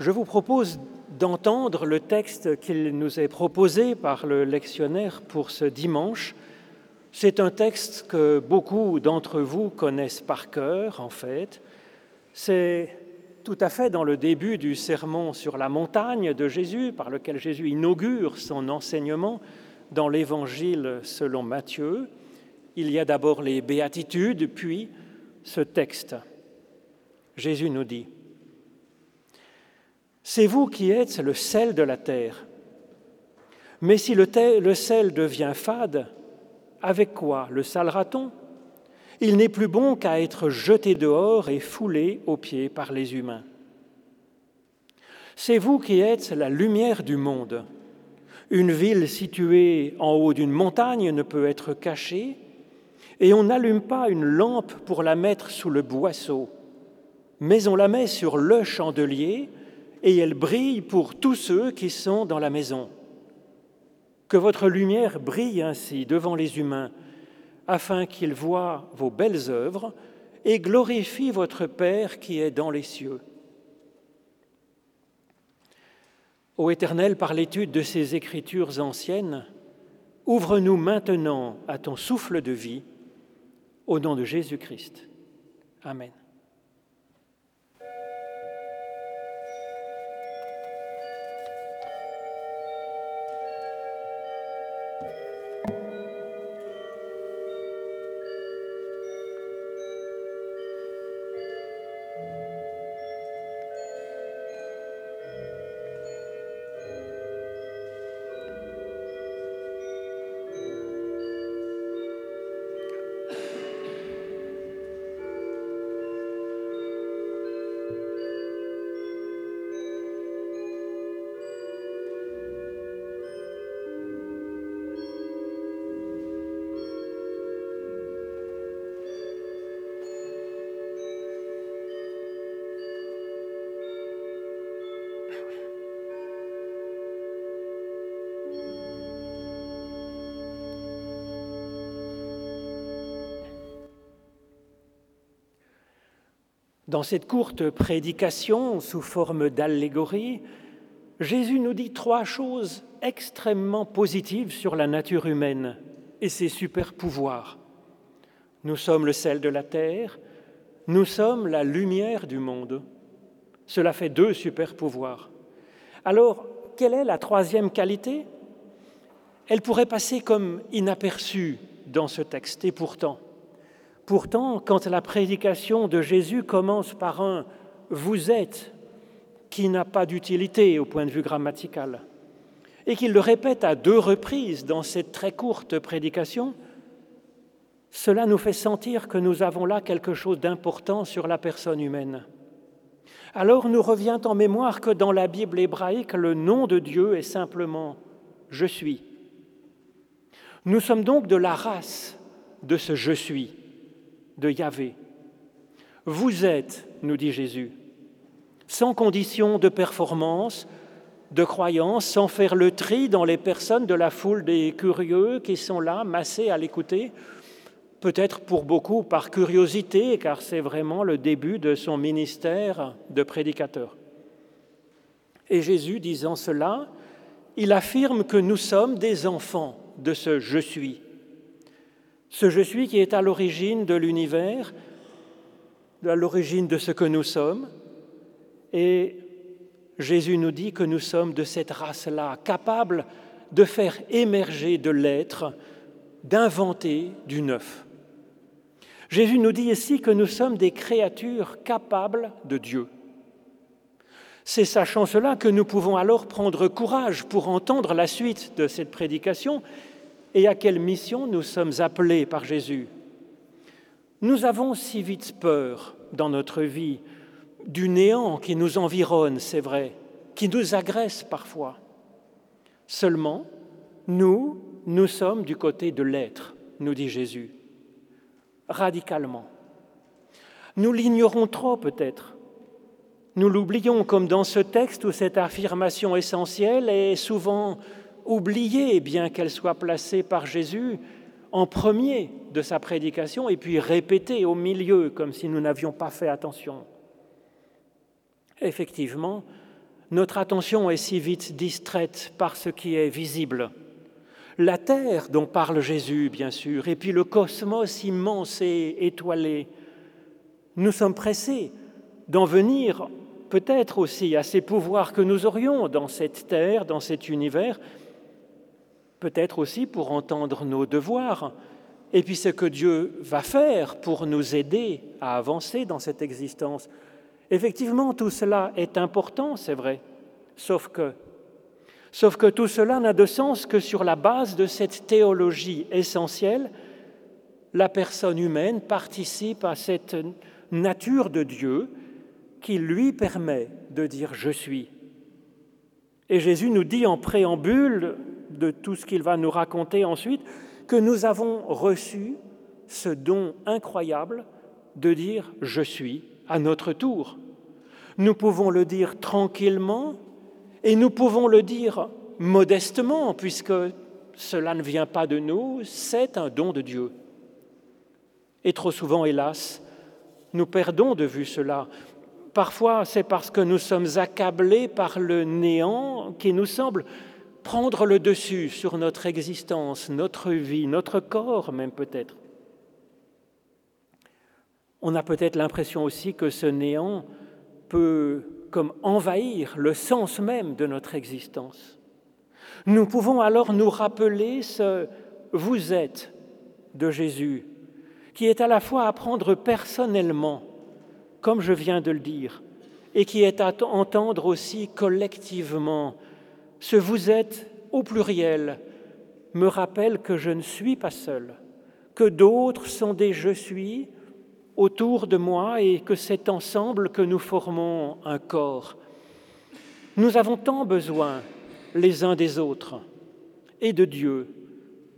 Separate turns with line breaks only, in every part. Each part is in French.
Je vous propose d'entendre le texte qu'il nous est proposé par le lectionnaire pour ce dimanche. C'est un texte que beaucoup d'entre vous connaissent par cœur, en fait. C'est tout à fait dans le début du sermon sur la montagne de Jésus, par lequel Jésus inaugure son enseignement dans l'Évangile selon Matthieu. Il y a d'abord les béatitudes, puis ce texte. Jésus nous dit, c'est vous qui êtes le sel de la terre. Mais si le, sel devient fade, avec quoi le salera-t-on? Il n'est plus bon qu'à être jeté dehors et foulé aux pieds par les humains. C'est vous qui êtes la lumière du monde. Une ville située en haut d'une montagne ne peut être cachée, et on n'allume pas une lampe pour la mettre sous le boisseau, mais on la met sur le chandelier et elle brille pour tous ceux qui sont dans la maison. Que votre lumière brille ainsi devant les humains, afin qu'ils voient vos belles œuvres et glorifient votre Père qui est dans les cieux. Ô Éternel, par l'étude de ces écritures anciennes, ouvre-nous maintenant à ton souffle de vie, au nom de Jésus-Christ. Amen. Dans cette courte prédication sous forme d'allégorie, Jésus nous dit trois choses extrêmement positives sur la nature humaine et ses super pouvoirs. Nous sommes le sel de la terre, nous sommes la lumière du monde. Cela fait deux super pouvoirs. Alors, quelle est la troisième qualité? Elle pourrait passer comme inaperçue dans ce texte, et pourtant, Pourtant, quand la prédication de Jésus commence par un vous êtes qui n'a pas d'utilité au point de vue grammatical, et qu'il le répète à deux reprises dans cette très courte prédication, cela nous fait sentir que nous avons là quelque chose d'important sur la personne humaine. Alors nous revient en mémoire que dans la Bible hébraïque, le nom de Dieu est simplement Je suis. Nous sommes donc de la race de ce Je suis de Yahvé. Vous êtes, nous dit Jésus, sans condition de performance, de croyance, sans faire le tri dans les personnes de la foule des curieux qui sont là, massés à l'écouter, peut-être pour beaucoup par curiosité, car c'est vraiment le début de son ministère de prédicateur. Et Jésus, disant cela, il affirme que nous sommes des enfants de ce je suis, ce je suis qui est à l'origine de l'univers, à l'origine de ce que nous sommes. Et Jésus nous dit que nous sommes de cette race-là, capables de faire émerger de l'être, d'inventer du neuf. Jésus nous dit ici que nous sommes des créatures capables de Dieu. C'est sachant cela que nous pouvons alors prendre courage pour entendre la suite de cette prédication et à quelle mission nous sommes appelés par Jésus. Nous avons si vite peur dans notre vie du néant qui nous environne, c'est vrai, qui nous agresse parfois. Seulement, nous, nous sommes du côté de l'être, nous dit Jésus, radicalement. Nous l'ignorons trop peut-être. Nous l'oublions comme dans ce texte où cette affirmation essentielle est souvent oubliée, bien qu'elle soit placée par Jésus en premier de sa prédication et puis répétée au milieu, comme si nous n'avions pas fait attention. Effectivement, notre attention est si vite distraite par ce qui est visible. La Terre dont parle Jésus, bien sûr, et puis le cosmos immense et étoilé. Nous sommes pressés d'en venir peut-être aussi à ces pouvoirs que nous aurions dans cette terre, dans cet univers, peut-être aussi pour entendre nos devoirs, et puis ce que Dieu va faire pour nous aider à avancer dans cette existence. Effectivement, tout cela est important, c'est vrai, sauf que, sauf que tout cela n'a de sens que sur la base de cette théologie essentielle. La personne humaine participe à cette nature de Dieu qui lui permet de dire je suis. Et Jésus nous dit en préambule de tout ce qu'il va nous raconter ensuite que nous avons reçu ce don incroyable de dire je suis à notre tour. Nous pouvons le dire tranquillement et nous pouvons le dire modestement puisque cela ne vient pas de nous, c'est un don de Dieu. Et trop souvent, hélas, nous perdons de vue cela. Parfois, c'est parce que nous sommes accablés par le néant qui nous semble prendre le dessus sur notre existence, notre vie, notre corps même peut-être. On a peut-être l'impression aussi que ce néant peut comme envahir le sens même de notre existence. Nous pouvons alors nous rappeler ce vous êtes de Jésus, qui est à la fois à prendre personnellement comme je viens de le dire, et qui est à entendre aussi collectivement. Ce vous êtes au pluriel me rappelle que je ne suis pas seul, que d'autres sont des je suis autour de moi et que c'est ensemble que nous formons un corps. Nous avons tant besoin les uns des autres et de Dieu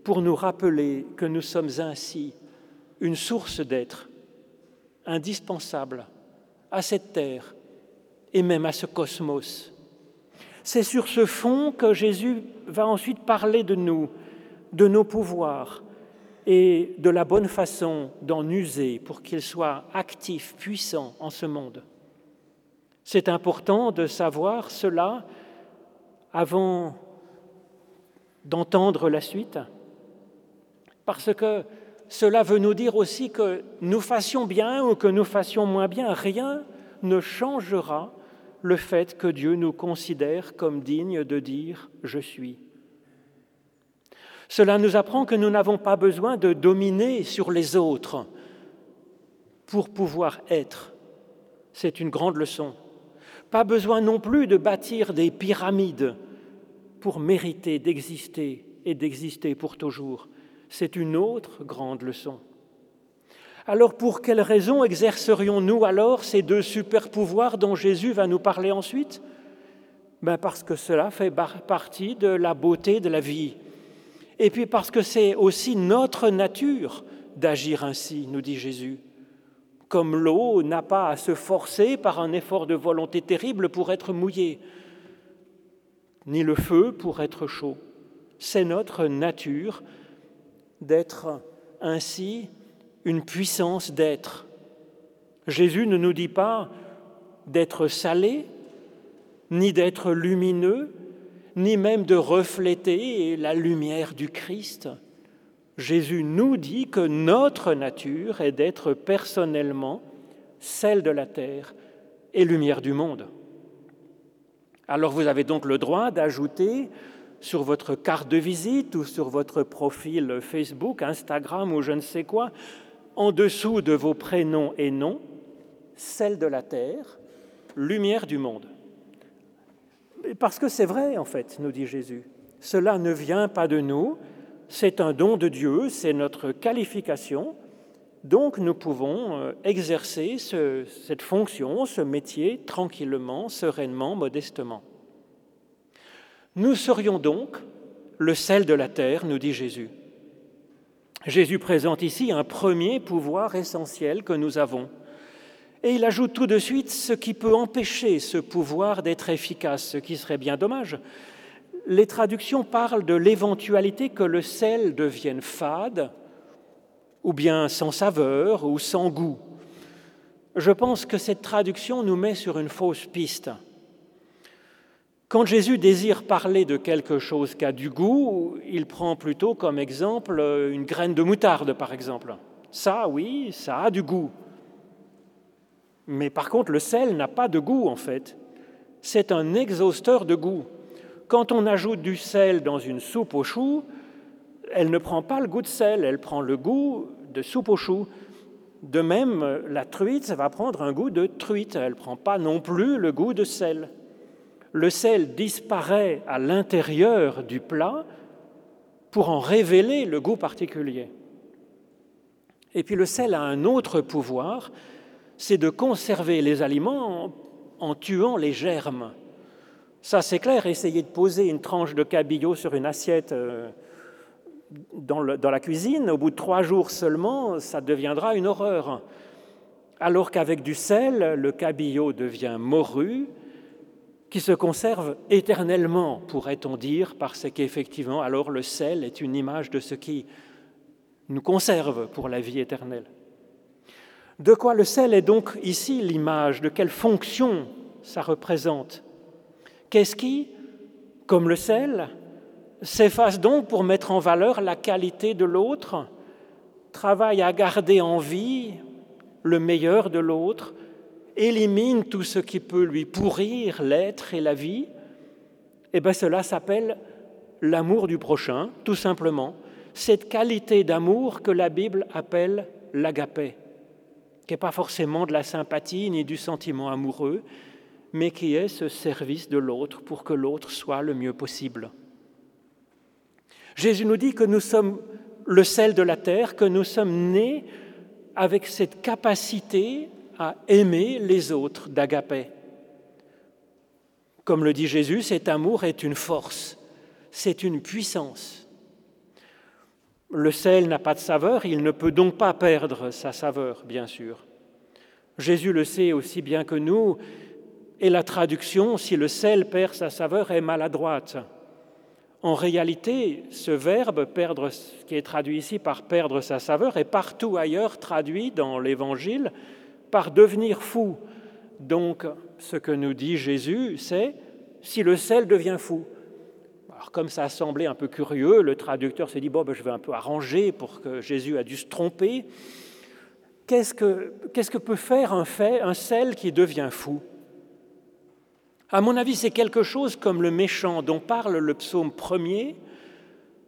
pour nous rappeler que nous sommes ainsi une source d'être indispensable à cette terre et même à ce cosmos. C'est sur ce fond que Jésus va ensuite parler de nous, de nos pouvoirs et de la bonne façon d'en user pour qu'ils soient actifs, puissants en ce monde. C'est important de savoir cela avant d'entendre la suite, parce que cela veut nous dire aussi que nous fassions bien ou que nous fassions moins bien, rien ne changera le fait que Dieu nous considère comme dignes de dire ⁇ Je suis ⁇ Cela nous apprend que nous n'avons pas besoin de dominer sur les autres pour pouvoir être. C'est une grande leçon. Pas besoin non plus de bâtir des pyramides pour mériter d'exister et d'exister pour toujours. C'est une autre grande leçon. Alors pour quelles raisons exercerions-nous alors ces deux super-pouvoirs dont Jésus va nous parler ensuite? Ben Parce que cela fait partie de la beauté de la vie. Et puis parce que c'est aussi notre nature d'agir ainsi, nous dit Jésus. Comme l'eau n'a pas à se forcer par un effort de volonté terrible pour être mouillée, ni le feu pour être chaud. C'est notre nature d'être ainsi une puissance d'être. Jésus ne nous dit pas d'être salé, ni d'être lumineux, ni même de refléter la lumière du Christ. Jésus nous dit que notre nature est d'être personnellement celle de la terre et lumière du monde. Alors vous avez donc le droit d'ajouter sur votre carte de visite ou sur votre profil Facebook, Instagram ou je ne sais quoi, en dessous de vos prénoms et noms, celle de la terre, lumière du monde. Parce que c'est vrai, en fait, nous dit Jésus. Cela ne vient pas de nous, c'est un don de Dieu, c'est notre qualification. Donc nous pouvons euh, exercer cette fonction, ce métier, tranquillement, sereinement, modestement. Nous serions donc le sel de la terre, nous dit Jésus. Jésus présente ici un premier pouvoir essentiel que nous avons. Et il ajoute tout de suite ce qui peut empêcher ce pouvoir d'être efficace, ce qui serait bien dommage. Les traductions parlent de l'éventualité que le sel devienne fade, ou bien sans saveur, ou sans goût. Je pense que cette traduction nous met sur une fausse piste. Quand Jésus désire parler de quelque chose qui a du goût, il prend plutôt comme exemple une graine de moutarde, par exemple. Ça, oui, ça a du goût. Mais par contre, le sel n'a pas de goût, en fait. C'est un exhausteur de goût. Quand on ajoute du sel dans une soupe aux choux, elle ne prend pas le goût de sel, elle prend le goût de soupe aux choux. De même, la truite, ça va prendre un goût de truite, elle ne prend pas non plus le goût de sel le sel disparaît à l'intérieur du plat pour en révéler le goût particulier. Et puis le sel a un autre pouvoir, c'est de conserver les aliments en, tuant les germes. Ça c'est clair, essayez de poser une tranche de cabillaud sur une assiette euh, dans, dans la cuisine, au bout de trois jours seulement, ça deviendra une horreur. Alors qu'avec du sel, le cabillaud devient morru, qui se conserve éternellement, pourrait-on dire, parce qu'effectivement, alors le sel est une image de ce qui nous conserve pour la vie éternelle. De quoi le sel est donc ici l'image De quelle fonction ça représente Qu'est-ce qui, comme le sel, s'efface donc pour mettre en valeur la qualité de l'autre, travaille à garder en vie le meilleur de l'autre, élimine tout ce qui peut lui pourrir l'être et la vie, eh bien cela s'appelle l'amour du prochain, tout simplement. Cette qualité d'amour que la Bible appelle l'agapé, qui n'est pas forcément de la sympathie ni du sentiment amoureux, mais qui est ce service de l'autre pour que l'autre soit le mieux possible. Jésus nous dit que nous sommes le sel de la terre, que nous sommes nés avec cette capacité à aimer les autres d'agapé. Comme le dit Jésus, cet amour est une force, c'est une puissance. Le sel n'a pas de saveur, il ne peut donc pas perdre sa saveur, bien sûr. Jésus le sait aussi bien que nous, et la traduction, si le sel perd sa saveur, est maladroite. En réalité, ce verbe, perdre, qui est traduit ici par perdre sa saveur, est partout ailleurs traduit dans l'Évangile par devenir fou. Donc, ce que nous dit Jésus, c'est si le sel devient fou. Alors, comme ça a semblé un peu curieux, le traducteur s'est dit bon, ben, je vais un peu arranger pour que Jésus a dû se tromper. Qu'est-ce que, peut faire un sel qui devient fou? À mon avis, c'est quelque chose comme le méchant dont parle le psaume premier.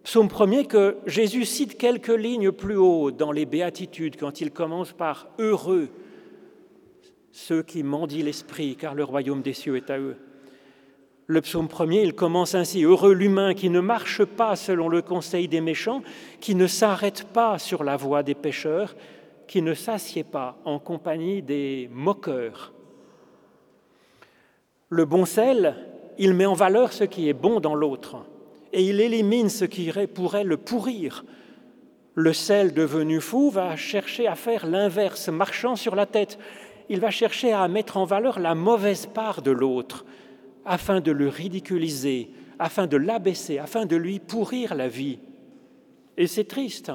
Psaume premier que Jésus cite quelques lignes plus haut dans les béatitudes quand il commence par heureux ceux qui mendient l'esprit, car le royaume des cieux est à eux. Le psaume premier, il commence ainsi Heureux l'humain qui ne marche pas selon le conseil des méchants, qui ne s'arrête pas sur la voie des pécheurs, qui ne s'assied pas en compagnie des moqueurs. Le bon sel, il met en valeur ce qui est bon dans l'autre et il élimine ce qui pourrait le pourrir. Le sel devenu fou va chercher à faire l'inverse, marchant sur la tête il va chercher à mettre en valeur la mauvaise part de l'autre, afin de le ridiculiser, afin de l'abaisser, afin de lui pourrir la vie. Et c'est triste.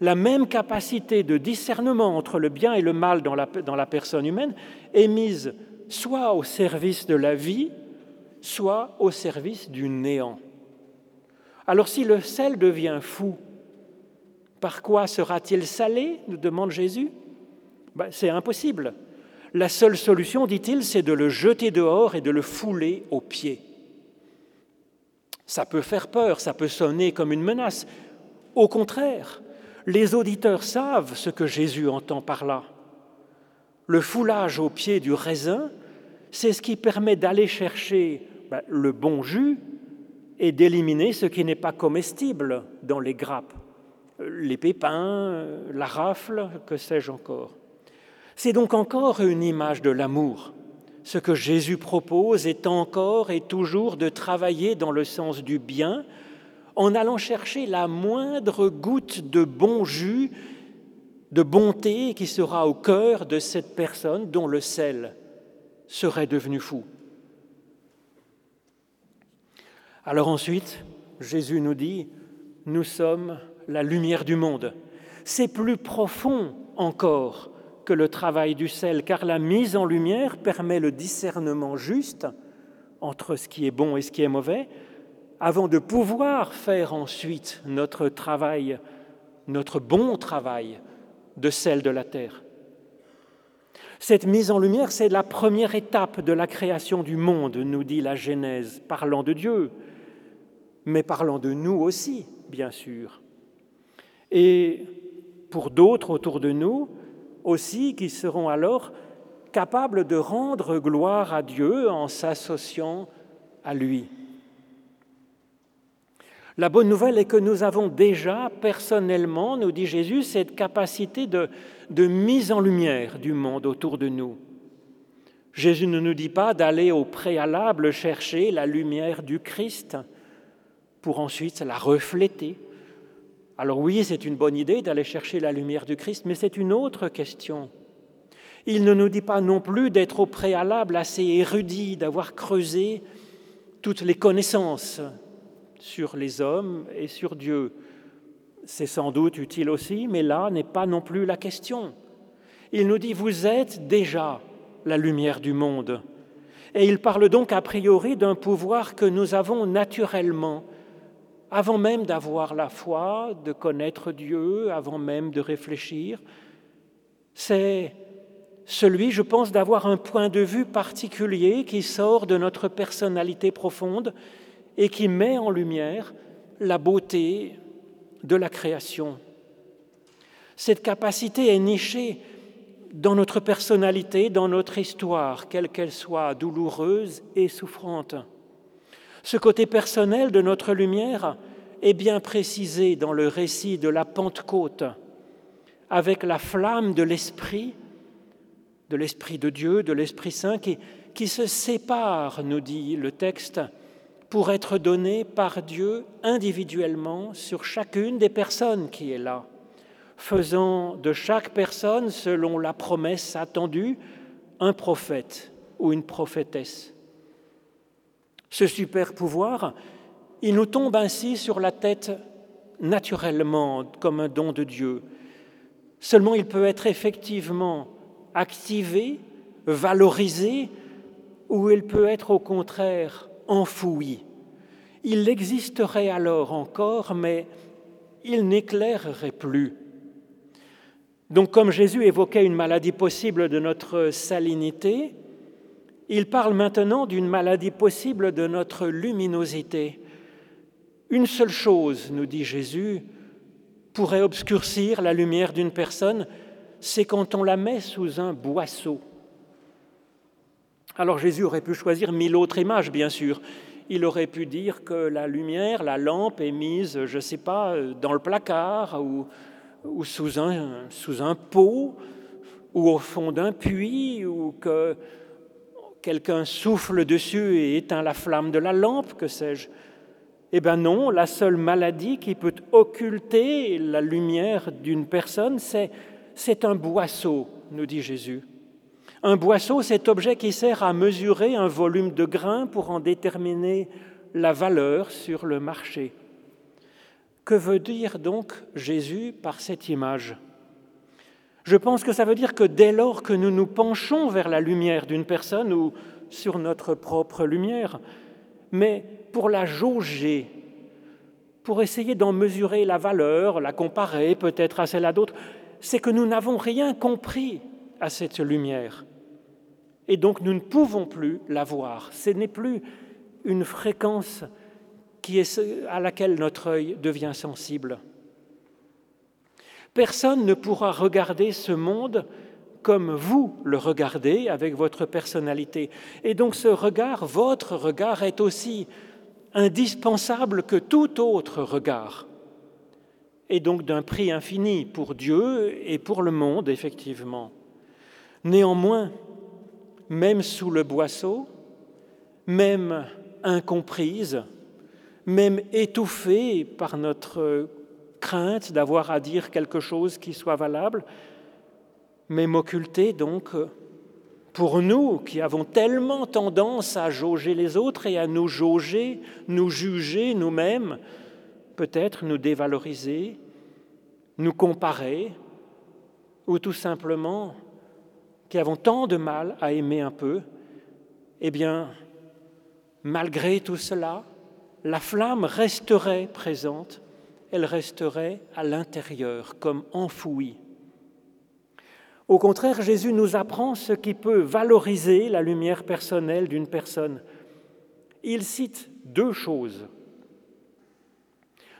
La même capacité de discernement entre le bien et le mal dans la, dans la personne humaine est mise soit au service de la vie, soit au service du néant. Alors si le sel devient fou, par quoi sera-t-il salé? nous demande Jésus. Ben, c'est impossible. La seule solution, dit-il, c'est de le jeter dehors et de le fouler aux pieds. Ça peut faire peur, ça peut sonner comme une menace. Au contraire, les auditeurs savent ce que Jésus entend par là. Le foulage aux pieds du raisin, c'est ce qui permet d'aller chercher ben, le bon jus et d'éliminer ce qui n'est pas comestible dans les grappes, les pépins, la rafle, que sais-je encore. C'est donc encore une image de l'amour. Ce que Jésus propose est encore et toujours de travailler dans le sens du bien en allant chercher la moindre goutte de bon jus, de bonté qui sera au cœur de cette personne dont le sel serait devenu fou. Alors ensuite, Jésus nous dit, nous sommes la lumière du monde. C'est plus profond encore que le travail du sel, car la mise en lumière permet le discernement juste entre ce qui est bon et ce qui est mauvais, avant de pouvoir faire ensuite notre travail, notre bon travail de celle de la terre. Cette mise en lumière, c'est la première étape de la création du monde, nous dit la Genèse, parlant de Dieu, mais parlant de nous aussi, bien sûr. Et pour d'autres autour de nous aussi, qui seront alors capables de rendre gloire à Dieu en s'associant à lui. La bonne nouvelle est que nous avons déjà personnellement, nous dit Jésus, cette capacité de, mise en lumière du monde autour de nous. Jésus ne nous dit pas d'aller au préalable chercher la lumière du Christ pour ensuite la refléter. Alors oui, c'est une bonne idée d'aller chercher la lumière du Christ, mais c'est une autre question. Il ne nous dit pas non plus d'être au préalable assez érudit, d'avoir creusé toutes les connaissances sur les hommes et sur Dieu. C'est sans doute utile aussi, mais là n'est pas non plus la question. Il nous dit, vous êtes déjà la lumière du monde. Et il parle donc a priori d'un pouvoir que nous avons naturellement, avant même d'avoir la foi, de connaître Dieu, avant même de réfléchir. C'est celui, je pense, d'avoir un point de vue particulier qui sort de notre personnalité profonde et qui met en lumière la beauté de la création. Cette capacité est nichée dans notre personnalité, dans notre histoire, quelle qu'elle soit, douloureuse et souffrante. Ce côté personnel de notre lumière est bien précisé dans le récit de la Pentecôte, avec la flamme de l'Esprit, de l'Esprit de Dieu, de l'Esprit Saint, qui, se sépare, nous dit le texte, pour être donné par Dieu individuellement sur chacune des personnes qui est là, faisant de chaque personne, selon la promesse attendue, un prophète ou une prophétesse. Ce super pouvoir, il nous tombe ainsi sur la tête naturellement comme un don de Dieu. Seulement il peut être effectivement activé, valorisé, ou il peut être au contraire enfoui. Il existerait alors encore, mais il n'éclairerait plus. Donc comme Jésus évoquait une maladie possible de notre salinité, il parle maintenant d'une maladie possible de notre luminosité. Une seule chose, nous dit Jésus, pourrait obscurcir la lumière d'une personne, c'est quand on la met sous un boisseau. Alors Jésus aurait pu choisir mille autres images, bien sûr. Il aurait pu dire que la lumière, la lampe est mise, je ne sais pas, dans le placard ou, sous, un, sous un pot ou au fond d'un puits ou que quelqu'un souffle dessus et éteint la flamme de la lampe, que sais-je. Eh bien non, la seule maladie qui peut occulter la lumière d'une personne, c'est un boisseau, nous dit Jésus. Un boisseau, c'est objet qui sert à mesurer un volume de grains pour en déterminer la valeur sur le marché. Que veut dire donc Jésus par cette image? Je pense que ça veut dire que dès lors que nous nous penchons vers la lumière d'une personne ou sur notre propre lumière, mais pour la jauger, pour essayer d'en mesurer la valeur, la comparer peut-être à celle d'autres, c'est que nous n'avons rien compris à cette lumière. Et donc nous ne pouvons plus la voir. Ce n'est plus une fréquence à laquelle notre œil devient sensible. Personne ne pourra regarder ce monde comme vous le regardez avec votre personnalité. Et donc ce regard, votre regard, est aussi indispensable que tout autre regard. Et donc d'un prix infini pour Dieu et pour le monde, effectivement. Néanmoins, même sous le boisseau, même incomprise, même étouffée par notre crainte d'avoir à dire quelque chose qui soit valable, même occultée donc pour nous qui avons tellement tendance à jauger les autres et à nous jauger, nous juger nous-mêmes, peut-être nous dévaloriser, nous comparer, ou tout simplement qui avons tant de mal à aimer un peu, eh bien, malgré tout cela, la flamme resterait présente, elle resterait à l'intérieur, comme enfouie. Au contraire, Jésus nous apprend ce qui peut valoriser la lumière personnelle d'une personne. Il cite deux choses.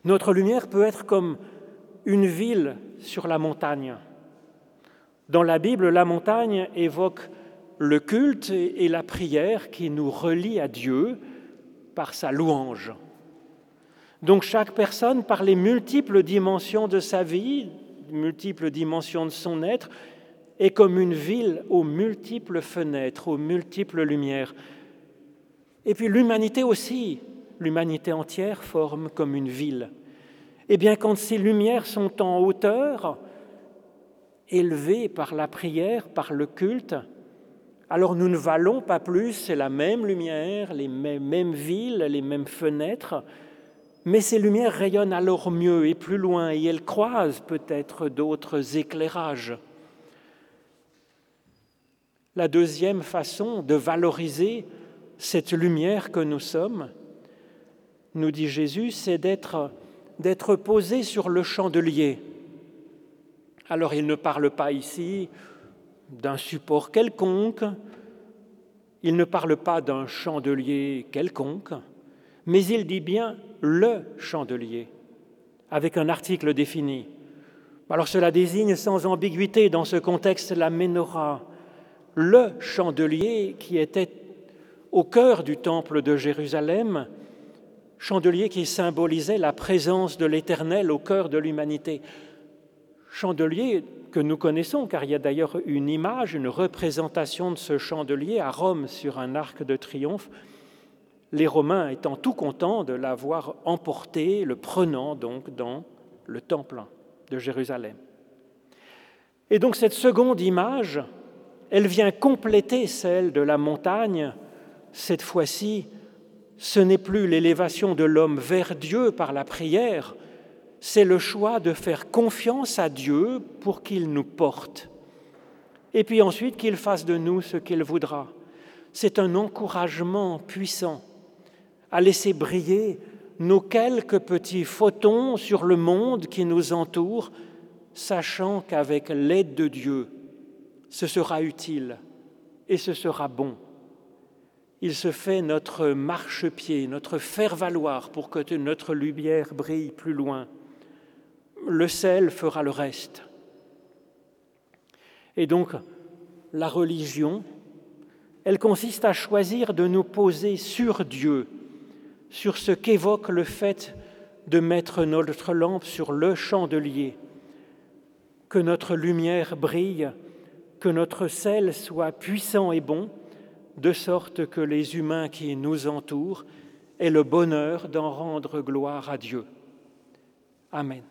Notre lumière peut être comme une ville sur la montagne. Dans la Bible, la montagne évoque le culte et la prière qui nous relient à Dieu par sa louange. Donc chaque personne, par les multiples dimensions de sa vie, multiples dimensions de son être, est comme une ville aux multiples fenêtres, aux multiples lumières. Et puis l'humanité aussi, l'humanité entière forme comme une ville. Eh bien, quand ces lumières sont en hauteur, élevées par la prière, par le culte, alors nous ne valons pas plus, c'est la même lumière, les mêmes villes, les mêmes fenêtres, mais ces lumières rayonnent alors mieux et plus loin, et elles croisent peut-être d'autres éclairages. La deuxième façon de valoriser cette lumière que nous sommes, nous dit Jésus, c'est d'être, posé sur le chandelier. Alors il ne parle pas ici d'un support quelconque, il ne parle pas d'un chandelier quelconque, mais il dit bien le chandelier, avec un article défini. Alors cela désigne sans ambiguïté dans ce contexte la menorah, le chandelier qui était au cœur du temple de Jérusalem, chandelier qui symbolisait la présence de l'Éternel au cœur de l'humanité. Chandelier que nous connaissons, car il y a d'ailleurs une image, une représentation de ce chandelier à Rome sur un arc de triomphe, les Romains étant tout contents de l'avoir emporté, le prenant donc dans le temple de Jérusalem. Et donc cette seconde image, elle vient compléter celle de la montagne. Cette fois-ci, ce n'est plus l'élévation de l'homme vers Dieu par la prière, c'est le choix de faire confiance à Dieu pour qu'il nous porte. Et puis ensuite qu'il fasse de nous ce qu'il voudra. C'est un encouragement puissant à laisser briller nos quelques petits photons sur le monde qui nous entoure, sachant qu'avec l'aide de Dieu, ce sera utile et ce sera bon. Il se fait notre marchepied, notre faire-valoir pour que notre lumière brille plus loin. Le sel fera le reste. Et donc, la religion, elle consiste à choisir de nous poser sur Dieu, sur ce qu'évoque le fait de mettre notre lampe sur le chandelier, que notre lumière brille que notre sel soit puissant et bon, de sorte que les humains qui nous entourent aient le bonheur d'en rendre gloire à Dieu. Amen.